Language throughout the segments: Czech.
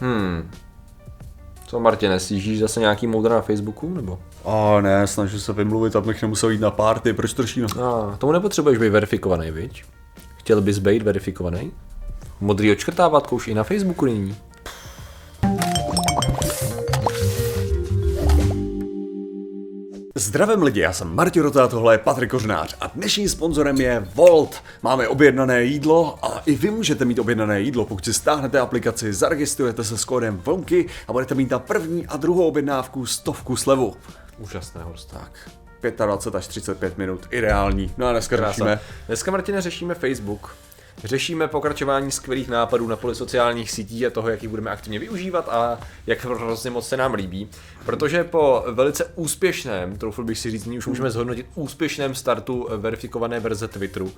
Hmm. Co Martine, sjíždíš zase nějaký moudra na Facebooku, nebo? A ne, snažím se vymluvit, abych nemusel jít na party, proč trším? A, tomu nepotřebuješ být verifikovaný, viď? Chtěl bys být verifikovaný? Modrý odškrtávátko už i na Facebooku nyní. Zdravím lidi, já jsem Martin Rota, tohle je Patrik Kořnář a dnešním sponzorem je Volt. Máme objednané jídlo a i vy můžete mít objednané jídlo, pokud si stáhnete aplikaci, zaregistrujete se s kódem VLNKY a budete mít na první a druhou objednávku stovku slevu. Úžasné. Tak, 25 až 35 minut, ideální. No a dneska řešíme. Dneska, Martine, řešíme Facebook. Řešíme pokračování skvělých nápadů na poli sociálních sítí a toho, jak ji budeme aktivně využívat a jak hrozně moc se nám líbí. Protože po velice úspěšném, troufl bych si říct, už můžeme zhodnotit úspěšném startu verifikované verze Twitteru,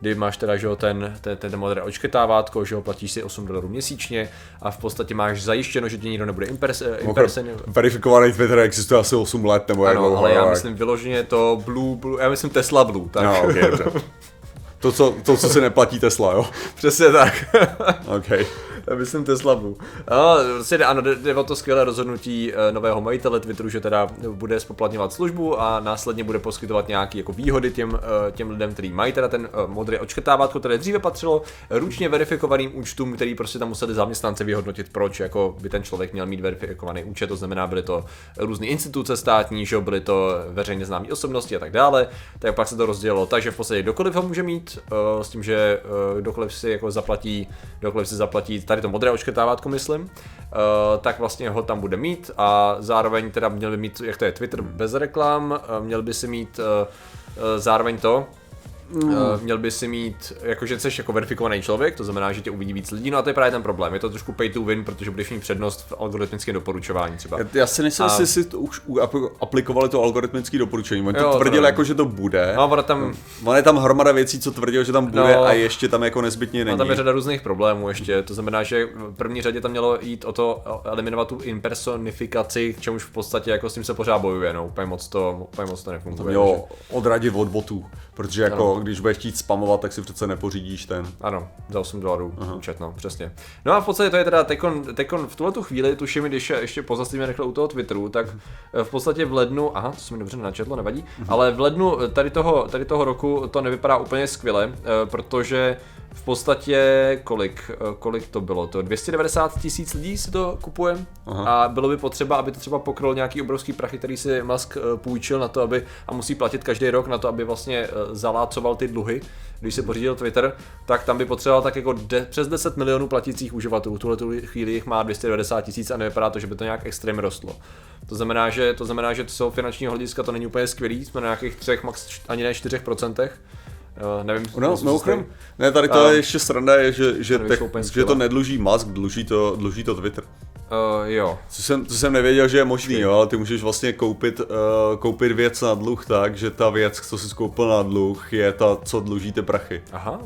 kdy máš teda že jo, ten, ten, ten modré očkrtávátko, že jo, platíš si 8 dolarů měsíčně a v podstatě máš zajištěno, že tě nikdo nebude imperson. imperson Verifikovaný Twitter existuje asi 8 let nebo jak ano, dlouho, ale já myslím vyloženě to Blue, Blue, já myslím Tesla Blue, tak. No, okay. To, co, to, co si neplatí Tesla, jo? Přesně tak. OK. Myslím Tesla Blue. No, prostě jde, ano, jde, o to skvělé rozhodnutí eh, nového majitele Twitteru, že teda bude spoplatňovat službu a následně bude poskytovat nějaké jako výhody těm, eh, těm lidem, kteří mají teda ten eh, modrý očkrtávátko, které dříve patřilo ručně verifikovaným účtům, který prostě tam museli zaměstnanci vyhodnotit, proč jako by ten člověk měl mít verifikovaný účet, to znamená, byly to různé instituce státní, že byly to veřejně známé osobnosti a tak dále. Tak pak se to rozdělilo tak, že v podstatě kdokoliv ho může mít, s tím, že kdokoliv si jako zaplatí, kdokoliv si zaplatí tady to modré očkrtávátko, myslím, uh, tak vlastně ho tam bude mít a zároveň teda měl by mít, jak to je, Twitter bez reklam, uh, měl by si mít uh, zároveň to, Mm. Uh, měl by si mít, jakože jsi jako verifikovaný člověk, to znamená, že tě uvidí víc lidí, no a to je právě ten problém. Je to trošku pay to win, protože budeš mít přednost v algoritmickém doporučování třeba. Já, já si nejsem, jestli si to už aplikovali to algoritmické doporučení. Oni to tvrdili jako, že to bude. No, ono tam... Ono je tam hromada věcí, co tvrdil, že tam bude no, a ještě tam jako nezbytně není. No, tam je řada různých problémů ještě. To znamená, že v první řadě tam mělo jít o to eliminovat tu impersonifikaci, k čemuž v podstatě jako s tím se pořád bojuje, no, úplně moc to, úplně moc to nefunguje. Jo, odradit od botů, protože jako no když budeš chtít spamovat, tak si přece nepořídíš ten. Ano, za 8 dolarů účet, no, přesně. No a v podstatě to je teda tekon, tekon v tuhle tu chvíli, tuším, když ještě pozastavíme rychle u toho Twitteru, tak eh, v podstatě v lednu, aha, to se mi dobře načetlo, nevadí, uh-huh. ale v lednu tady toho, tady toho roku to nevypadá úplně skvěle, eh, protože v podstatě kolik, eh, kolik to bylo? To 290 tisíc lidí si to kupuje Aha. a bylo by potřeba, aby to třeba pokryl nějaký obrovský prachy, který si Musk půjčil na to, aby a musí platit každý rok na to, aby vlastně zalácoval ty dluhy, když se pořídil Twitter, tak tam by potřeboval tak jako de, přes 10 milionů platících uživatelů. Tuhle tu chvíli jich má 290 tisíc a nevypadá to, že by to nějak extrémně rostlo. To znamená, že to znamená, že to finančního hlediska to není úplně skvělý, jsme na nějakých třech, max ani ne 4%. Uh, nevím, no, no, ne, tady to uh, je ještě sranda, je, že, že, te, že to nedluží Musk, dluží to, dluží to Twitter. Uh, jo. Co jsem, co jsem nevěděl, že je možný, jo, ale ty můžeš vlastně koupit, uh, koupit věc na dluh tak, že ta věc, co jsi koupil na dluh, je ta, co dlužíte prachy. Aha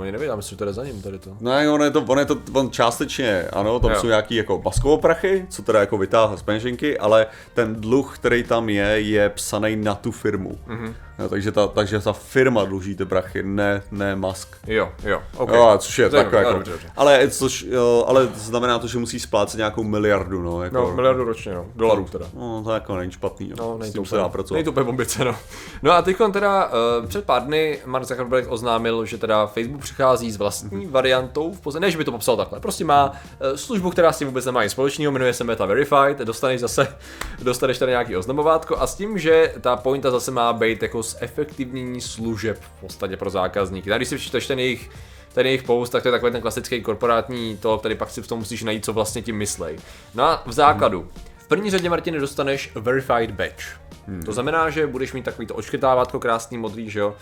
ani nevěděl, myslím, že to jde za ním tady to. No, on je to, on je to on částečně, ano, tam jo. jsou nějaký jako prachy, co teda jako vytáhá z peněženky, ale ten dluh, který tam je, je psaný na tu firmu. Mm-hmm. No, takže, ta, takže ta firma dluží ty prachy, ne, ne Musk. Jo, jo, okay. jo což je takové jako, dobře, dobře. Ale, což, jo, ale znamená to, že musí splácet nějakou miliardu, no. Jako, no, miliardu ročně, no, dolarů teda. No, to jako není špatný, no, no není to, úplně, není to úplně bombice, no. No a teď teda uh, před pár dny Mark Zuckerberg oznámil, že teda Facebook přichází s vlastní mm-hmm. variantou, v podstatě, ne, že by to popsal takhle, prostě má uh, službu, která s tím vůbec nemá nic společného, jmenuje se Meta Verified, dostaneš zase, dostaneš tady nějaký oznamovátko a s tím, že ta pointa zase má být jako zefektivnění služeb v podstatě pro zákazníky. Tady když si přečteš ten jejich ten jejich post, tak to je takový ten klasický korporátní to, který pak si v tom musíš najít, co vlastně tím myslej. No a v základu, v první řadě, Martin, dostaneš Verified Badge. Hmm. To znamená, že budeš mít takový to očkrtávátko krásný modrý, že jo?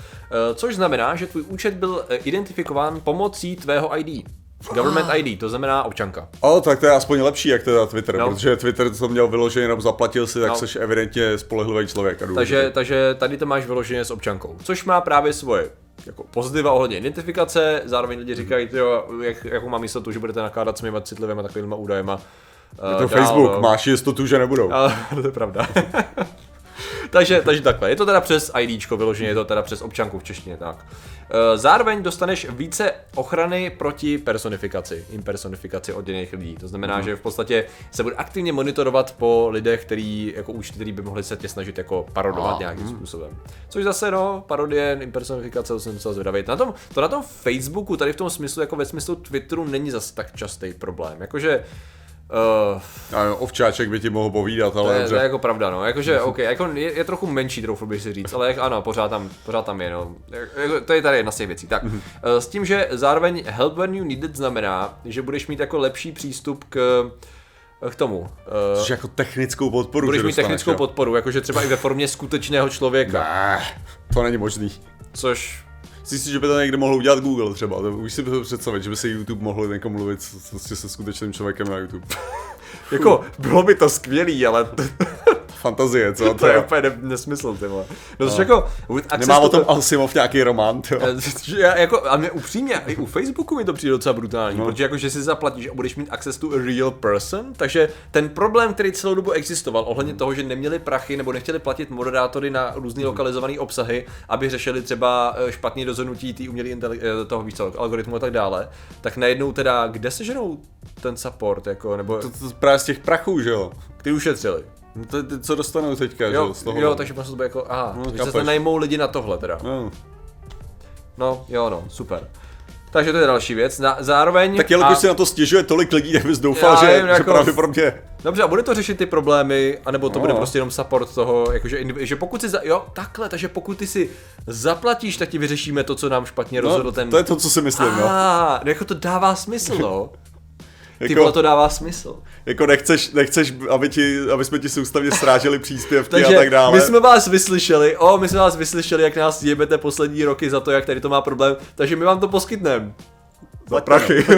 E, což znamená, že tvůj účet byl e, identifikován pomocí tvého ID. Government ID, to znamená občanka. O, tak to je aspoň lepší, jak teda Twitter, no. protože Twitter to měl vyloženě, jenom zaplatil si, tak no. jsi evidentně spolehlivý člověk. A takže, takže tady to máš vyloženě s občankou, což má právě svoje jako pozitiva ohledně identifikace, zároveň lidi říkají, jo, jak, jakou mám jistotu, že budete nakládat s mými citlivými takovými údajema. Je to uh, Facebook, dál, máš jistotu, že nebudou. Ale, to je pravda. takže, takže takhle, je to teda přes IDčko, vyloženě je to teda přes občanku v češtině, tak. Eh, Zároveň dostaneš více ochrany proti personifikaci, impersonifikaci od jiných lidí. To znamená, že v podstatě se bude aktivně monitorovat po lidech, který, jako účty, který by mohli se tě snažit jako parodovat A, nějakým způsobem. Což zase, no, parodie, impersonifikace, to jsem musel zvědavý. Na tom, to na tom Facebooku, tady v tom smyslu, jako ve smyslu Twitteru, není zase tak častý problém. Jakože, Uh, ovčáček by ti mohl povídat, to ale je, to dobře. je jako pravda, no. Jakože, OK, jako je, je trochu menší, troufl bych si říct, ale jak, ano, pořád tam, pořád tam je, no. Jako, to je tady jedna z těch věcí. Tak, Mhm. eh, s tím, že zároveň help when you need it znamená, že budeš mít jako lepší přístup k, k tomu. eh, Což jako technickou podporu, budeš mít technickou jo. podporu, jakože třeba i ve formě skutečného člověka, Ne, to není možný. což si, že by to někdy mohl udělat Google třeba? To už si to představit, že by se YouTube mohl jako mluvit s- prostě se skutečným člověkem na YouTube. jako bylo by to skvělý, ale Fantazie, co? to je úplně ne- nesmysl, ty vole. No, což jako, Nemá o to- tom Asimov nějaký román, jo? Eh, já jako, a mě upřímně, i u Facebooku mi to přijde docela brutální, no. No. protože jako, že si zaplatíš a budeš mít access to a real person, takže ten problém, který celou dobu existoval, ohledně toho, že neměli prachy nebo nechtěli platit moderátory na různý lokalizované obsahy, aby řešili třeba eh, špatné rozhodnutí té umělé inteli- eh, toho víc algoritmu a tak dále, tak najednou teda, kde se ženou ten support, jako, nebo To, to, právě z těch prachů, že jo? který ušetřili? No to, to, co dostanou teďka, že Jo, jo? Z toho. jo, takže prostě to bude jako, aha, No, no, že chápeš. se najmou lidi na tohle teda. No. No, jo, no, super. Takže to je další věc. Na, zároveň... Tak jelikož a- si na to stěžuje tolik lidí, tak bys doufal, Já že, vím, že jako- pravděpodobně... Dobře, a bude to řešit ty problémy, anebo to No. bude prostě jenom support toho, jakože, že pokud si, za, jo, takhle, takže pokud ty si zaplatíš, tak ti vyřešíme to, co nám špatně rozhodl No, ten... to je to, co si myslím, no. Ah, jako to dává smysl, no. Ty Jako- to dává smysl. Jako nechceš, nechceš aby, ti, aby jsme ti soustavně sráželi příspěvky Takže a tak dále. my jsme vás vyslyšeli, o, my jsme vás vyslyšeli, jak nás jebete poslední roky za to, jak tady to má problém, takže my vám to poskytneme. Za prachy.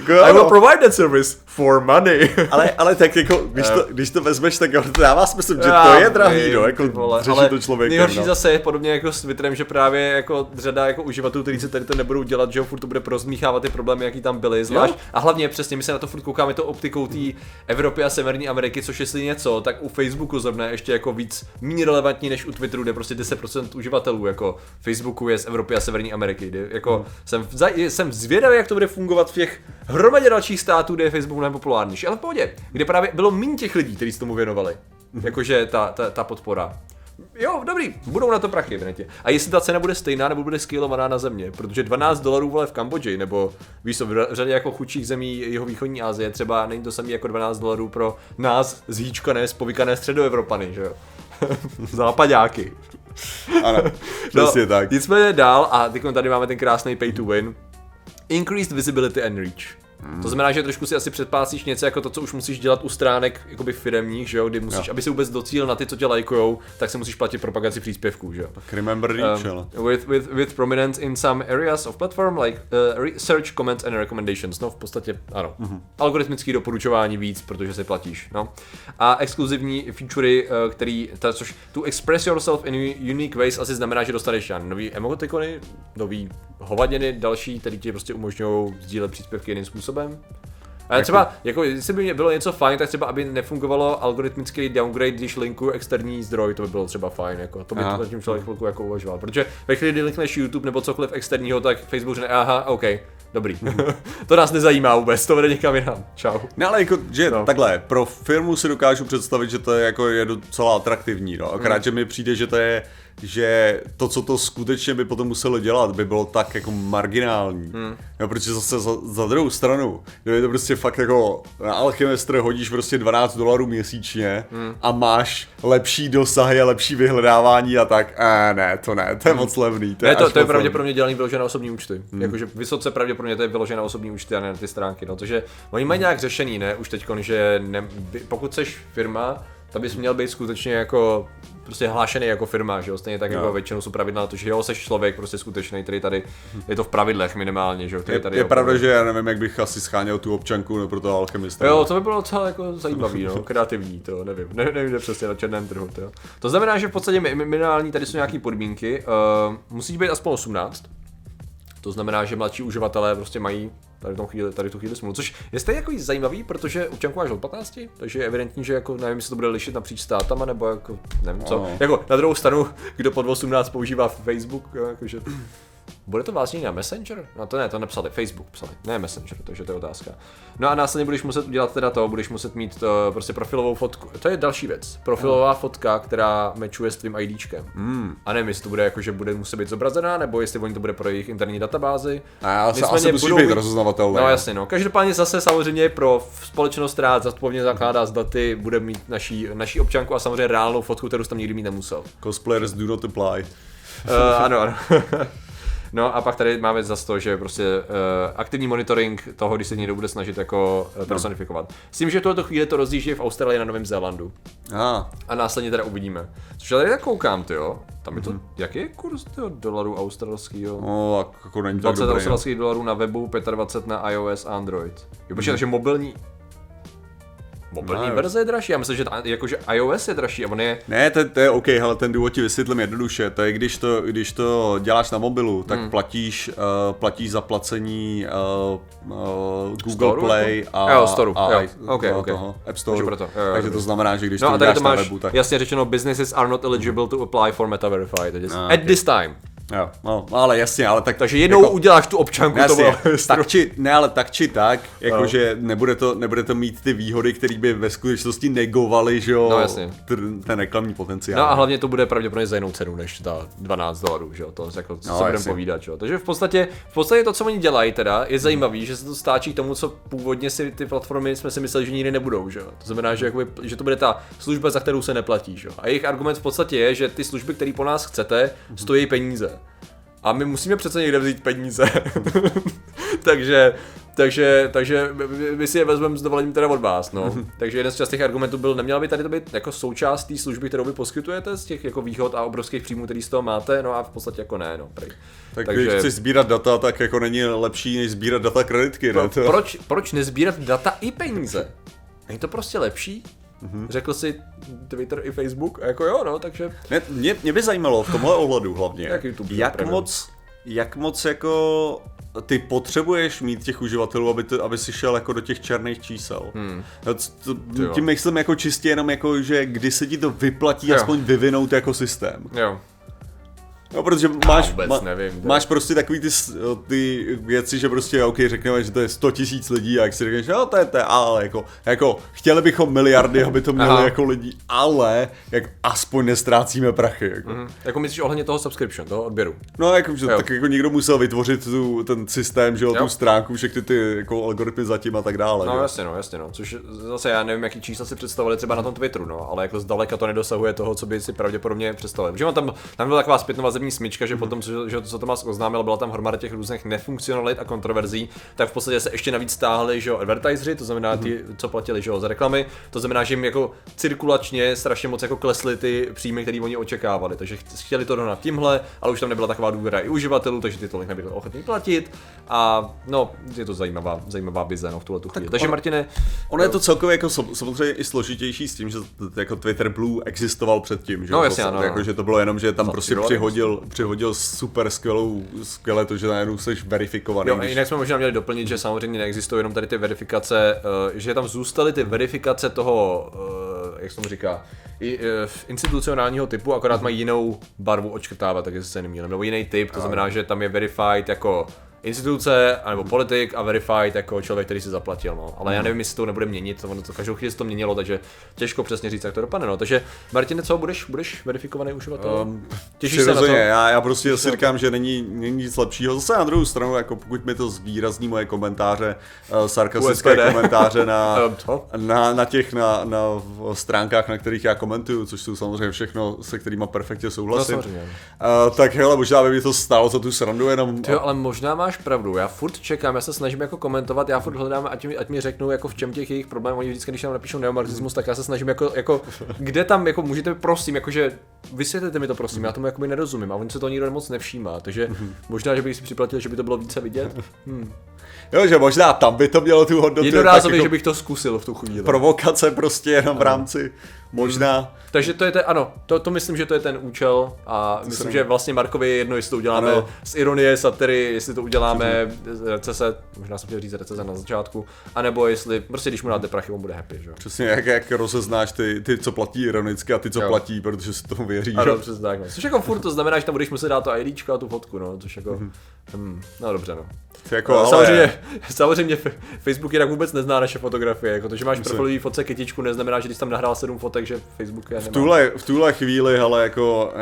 Jako, I will provide that service for money. ale, ale tak jako, když to, když to vezmeš, tak jo, to dává smysl, že to je drahý, no, jako vole, ale to člověkem, Nejhorší no. zase je podobně jako s Twitterem, že právě jako řada jako uživatelů, kteří se tady to nebudou dělat, že jo, furt to bude prozmíchávat ty problémy, jaký tam byly, zvlášť. Jo. A hlavně přesně, my se na to furt koukáme to optikou té Evropy a Severní Ameriky, což jestli něco, tak u Facebooku zrovna je ještě jako víc méně relevantní než u Twitteru, kde prostě 10% uživatelů jako Facebooku je z Evropy a Severní Ameriky. Kde jako Hmm. jsem, jsem zvědavý, jak to bude fungovat v těch hromadě dalších států, kde je Facebook nejpopulárnější. Ale v pohodě, kde právě bylo méně těch lidí, kteří se tomu věnovali. Mhm. Jakože ta, ta, ta podpora. Jo, dobrý, budou na to prachy v netě. A jestli ta cena bude stejná, nebo bude skýlovaná na země, protože 12 dolarů vole v Kambodži, nebo víš co, v řadě jako chudších zemí jeho východní Asie, třeba není to samý jako 12 dolarů pro nás zhýčkané, spovykané středoevropany, že jo. Západáky. Ano, přesně tak. No, Nicméně dál, a teď tady máme ten krásný pay to win. Increased visibility and reach. To znamená, že trošku si asi předpásíš něco jako to, co už musíš dělat u stránek jakoby firemních, že jo, kdy musíš, Jo. aby se vůbec docílil na ty, co tě lajkujou, tak se musíš platit propagaci příspěvků, že jo. Tak remember reach, ale. Um, with, with, with prominence in some areas of platform, like uh, research, comments and recommendations. No, v podstatě ano. Mm-hmm. Algoritmický doporučování víc, protože si platíš. No. A exkluzivní featurey, uh, který, ta, což tu express yourself in unique ways asi znamená, že dostaneš já nový emotikony, nový hovadiny, další, který ti prostě umožňují sdílet příspěvky jiným způsobem. Ale třeba, jako, jestli by mě bylo něco fajn, tak třeba, aby nefungovalo algoritmický downgrade, když linkuju externí zdroj, to by bylo třeba fajn, jako, to by Aha. to tím člověk chvilku jako uvažoval. Protože ve chvíli, kdy linkneš YouTube nebo cokoliv externího, tak Facebook řekne, aha, OK, dobrý. to nás nezajímá vůbec, to vede někam jinam. Čau. Ne, ale jako, že No. no. takhle, pro firmu si dokážu představit, že to je jako je docela atraktivní, no. Akorát, Hmm. že mi přijde, že to je, že to, co to skutečně by potom muselo dělat, by bylo tak jako marginální. Hmm. No, protože zase za, za druhou stranu, kdyby to prostě fakt jako na Alchemistr hodíš prostě 12 dolarů měsíčně Hmm. a máš lepší dosahy a lepší vyhledávání a tak, a ne, to ne, to je moc levný. To Hmm. Ne, to, to je pravděpodobně dělaný vyložené na osobní účty. Hmm. Jakože vysoce pravděpodobně to je vyložené na osobní účty a ne na ty stránky. No. Takže oni mají nějak řešený, ne? Už teď, že ne, pokud jsi firma, tak bys měl být skutečně jako prostě hlášený jako firma, že jo? Stejně tak Jo. jako většinou jsou pravidla na to, že jo, jsi člověk prostě skutečný, který tady je to v pravidlech minimálně, že jo? který Je, tady je pravda, opravdu- že já nevím, jak bych asi scháněl tu občanku no, pro toho Alchemistra. Jo, to by bylo docela jako zajímavý, no, kreativní, to nevím, ne, nevím, přesně na černém trhu, to. To znamená, že v podstatě mi- minimální, tady jsou nějaké podmínky, uh, musí být aspoň 18, to znamená, že mladší uživatelé prostě mají tady, v tom chvíli, tady tu chvíli smůlu. Což je stejně jako zajímavý, protože občanku máš od 15, takže je evidentní, že jako nevím, jestli to bude lišit napříč státama, nebo jako nevím co. No. Jako na druhou stranu, kdo pod 18 používá Facebook, jakože bude to vlastně na Messenger? No to ne, to nepsali, Facebook psali, ne Messenger, takže to je otázka. No a následně budeš muset udělat teda to, budeš muset mít to, prostě profilovou fotku. To je další věc. Profilová fotka, která mečuje s tvým IDčkem. Hmm. A nevím, jestli to bude jako, že bude muset být zobrazená, nebo jestli oni to bude pro jejich interní databázi. A já se asi musí být rozeznavatelné. No jasně, no. Každopádně zase samozřejmě pro společnost, která zodpovědně zakládá z daty, bude mít naší, naší občanku a samozřejmě reálnou fotku, kterou jsi tam nikdy mít nemusel. Cosplayers do not apply. Uh, ano, ano. No a pak tady máme zase to, že prostě uh, aktivní monitoring toho, když se někdo bude snažit jako uh, personifikovat. S tím, že v tuto chvíli to rozjíždí v Austrálii a na Novém Zélandu. Ah, A následně teda uvidíme. Což já tady tak koukám, ty jo. Tam je to, jaký je kurz tyjo, dolaru australského? no, jako není tak 20 dobrý. no. australských dolarů na webu, 25 na iOS a Android. Jo, počkej, takže mobilní... Mobilní No, verze je dražší, já myslím, že, ta, jakože iOS je dražší a on je... Ne, to, to je OK, ale ten důvod ti vysvětlím jednoduše. To je, když to, když to děláš na mobilu, tak Hmm. platíš, uh, platíš zaplacení uh, uh, Google Storu Play jako? a, Jo, Storu, a jo. i- Ok, no, ok. toho, App Store. proto, jo, jo, Takže to dobře. znamená, že když No to to na webu, tak... jasně řečeno, businesses are not eligible to apply for meta verified. At this, Ah, at this time. Jo, no, no, ale jasně, ale tak... Takže jednou jako, uděláš tu občanku, to Jasně, bylo tak či, ne, ale tak či tak, No. jakože nebude to, nebude to mít ty výhody, které by ve skutečnosti negovaly, že jo, No, jasně. ten reklamní potenciál. No a hlavně to bude pravděpodobně za jinou cenu než ta 12 dolarů, že jo, to jako, co No, no, se budeme povídat, že jo. Takže v podstatě, v podstatě to, co oni dělají teda, je zajímavý, že se to stáčí k tomu, co původně si ty platformy jsme si mysleli, že nikdy nebudou, že jo. To znamená, že, jakoby, že to bude ta služba, za kterou se neplatí, že jo. A jejich argument v podstatě je, že ty služby, které po nás chcete, stojí peníze. A my musíme přece někde vzít peníze. takže, takže, takže my- si je vezmeme s dovolením teda od vás, no. takže jeden z častých argumentů byl, neměla by tady to být jako součást té služby, kterou vy poskytujete z těch jako výhod a obrovských příjmů, který z toho máte, no a v podstatě jako ne, no. Prej. tak takže... když chci sbírat data, tak jako není lepší, než sbírat data kreditky, ne? pro, proč, proč nezbírat data i peníze? Není to prostě lepší? Řekl si Twitter i Facebook, a jako jo, no, takže Ne, mě, mě by zajímalo v tomhle ohledu hlavně, Jak YouTube jak moc, jak moc jako ty potřebuješ mít těch uživatelů, aby, to, aby si šel jako do těch černých čísel. Hmm. To, jo. tím myslím jako čistě jenom jako, že kdy se ti to vyplatí Jo. aspoň vyvinout jako systém. jo. No, protože máš, vůbec nevím, máš prostě takový ty, ty věci, že prostě, OK, řekneme, že to je 100 tisíc lidí a jak si řekneš, no to je to, ale jako, jako, chtěli bychom miliardy, aby to měli Aha. jako lidi, ale jak aspoň nestrácíme prachy. Jako. Hm. Jako myslíš ohledně toho subscription, toho odběru? No, jako, že, Jo. tak jako někdo musel vytvořit tu, ten systém, že jo, Jo. tu stránku, všechny ty jako algoritmy zatím a tak dále. No jo. jasně, no, jasně, no. Což zase já nevím, jaký čísla si představili třeba na tom Twitteru, no, ale jako zdaleka to nedosahuje toho, co by si pravděpodobně představili. Že tam, tam byla taková zpětnovazební smyčka, že potom, co, že, co Tomas oznámil, byla tam hromada těch různých nefunkcionalit a kontroverzí, tak v podstatě se ještě navíc stáhli, že jo, advertiseři, to znamená ty, co platili, že jo, za reklamy, to znamená, že jim jako cirkulačně strašně moc jako klesly ty příjmy, které oni očekávali, takže ch- chtěli to dohnat tímhle, ale už tam nebyla taková důvěra i uživatelů, takže ty tolik nebyli ochotní platit. A no, je to zajímavá, zajímavá vize no, v tuhle tu chvíli. Takže on- Martine, Ono je to celkově jako sam- samozřejmě i složitější s tím, že jako Twitter Blue existoval předtím, že No, jo, jasně, to, ano, jako, že to bylo jenom, že tam prostě dolary přihodil, přihodil super skvělou, skvěle to, že najednou jsi verifikovaný. Jo, když- jinak jsme možná měli doplnit, že samozřejmě neexistují jenom tady ty verifikace, eh, že tam zůstaly ty verifikace toho, eh, jak se tomu říká, i, eh, institucionálního typu, akorát mají jinou barvu očkrtávat, tak jestli se nemýlím, nebo jiný typ, to znamená, že tam je verified jako instituce, anebo politik a verified jako člověk, který si zaplatil, no. Ale já nevím, jestli to nebude měnit, ono to každou chvíli se to měnilo, takže těžko přesně říct, jak to dopadne, no. Takže Martine, co budeš, budeš verifikovaný uživatel? Um, Těšíš se na to? Já, já prostě si na to? říkám, že není, není nic lepšího. Zase na druhou stranu, jako pokud mi to zvýrazní moje komentáře, uh, sarkastické komentáře na, co? na, na těch na, na stránkách, na kterých já komentuju, což jsou samozřejmě všechno, se kterými perfektně souhlasím. No, samozřejmě. uh, tak hele, možná by mi to stálo za tu srandu jenom. Jo, ale možná máš pravdu. Já furt čekám, já se snažím jako komentovat, já furt hledám, ať mi, ať mi řeknou, jako v čem těch jejich problémů. Oni vždycky, když nám napíšou neomarxismus, tak já se snažím jako, jako kde tam, jako můžete prosím, jakože vysvětlete mi to prosím, já tomu jakoby nerozumím a on se to nikdo moc nevšímá, takže možná, že bych si připlatil, že by to bylo více vidět. Jo, že možná tam by to mělo tu hodnotu. Jednorázově, jako že bych to zkusil v tu chvíli. provokace prostě jenom v rámci, Možná. Takže to je ten, ano, to, to myslím, že to je ten účel a myslím, se že vlastně Markovi je jedno, jestli to uděláme Ano. z ironie, satiry, jestli to uděláme z recese, možná jsem chtěl říct recese na začátku, anebo jestli, prostě když mu dáte prachy, on bude happy, že jo. Přesně jak, jak rozeznáš ty, ty, co platí ironicky a ty, co Jo. platí, protože si tomu věří. Ano, že? přesně tak. No. Což jako furt to znamená, že tam budeš muset dát to IDčko a tu fotku, no, což jako, hmm, no dobře, no. Ty Jako, No, ale, samozřejmě, samozřejmě Facebook jinak vůbec nezná naše fotografie, jako to, že máš profilový fotce kytičku, neznamená, že když tam nahrál sedm fotek, že Facebook je nemá. v, tuhle, v tuhle chvíli, ale jako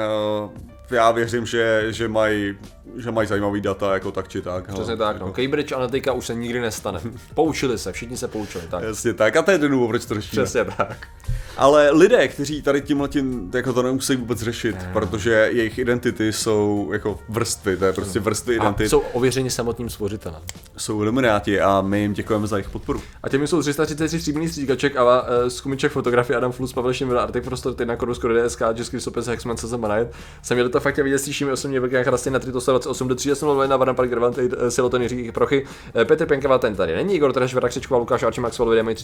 uh, já věřím, že, že mají že mají zajímavý data, jako tak či tak. Přesně hele. tak, no. Cambridge Analytica už se nikdy nestane. Poučili se, všichni se poučili, tak. Jasně tak, a to je ten důvod, proč to řešíme. Přesně tak. Ale lidé, kteří tady tímhle tím, jako to nemusí vůbec řešit, protože jejich identity jsou jako vrstvy, to je prostě vrstvy A identit, jsou ověřeni samotným stvořitelem. jsou ilumináti a my jim děkujeme za jejich podporu. A těmi jsou 333 stříbrných stříkaček a uh, skumiček fotografie Adam Flus, Pavel Šimil, Artek Prostor, Tyna Korus, DSK, Český Sopes, Hexman, CZ Manajt. Jsem měl to fakt vidět, slyšíme osobně chrasty na 328 do 38 na Vadan Park Grvant, Siloton Jiří Prochy, eh, Petr Pěnkava, ten tady není, Igor Traš, Vrach Křečková, Lukáš Arčí, Maxwell, Videa, Mají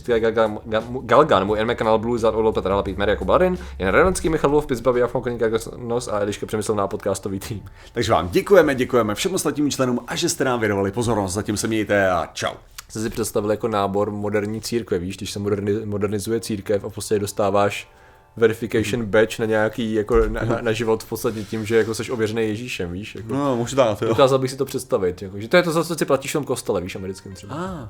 Galgan, můj NM kanál Blue, Zar, Olo, Petr Hala, Pít, jako Barin, Jan Renanský, Michal Wolf, Pizbavi, Afon Koník, Nos a Eliška Přemysl na podcastový tým. Takže vám děkujeme, děkujeme všem ostatním členům a že jste nám věnovali pozornost. Zatím se mějte a čau. Jsi si představil jako nábor moderní církve, víš, když se moderni, modernizuje církev a v podstatě dostáváš verification badge na nějaký, jako na, na, na život v podstatě tím, že jako seš ověřený Ježíšem, víš, jako. No, možná to jo. Dokázal bych si to představit, jako, že to je to, za co si platíš v tom kostele, víš, americkým třeba. Ah.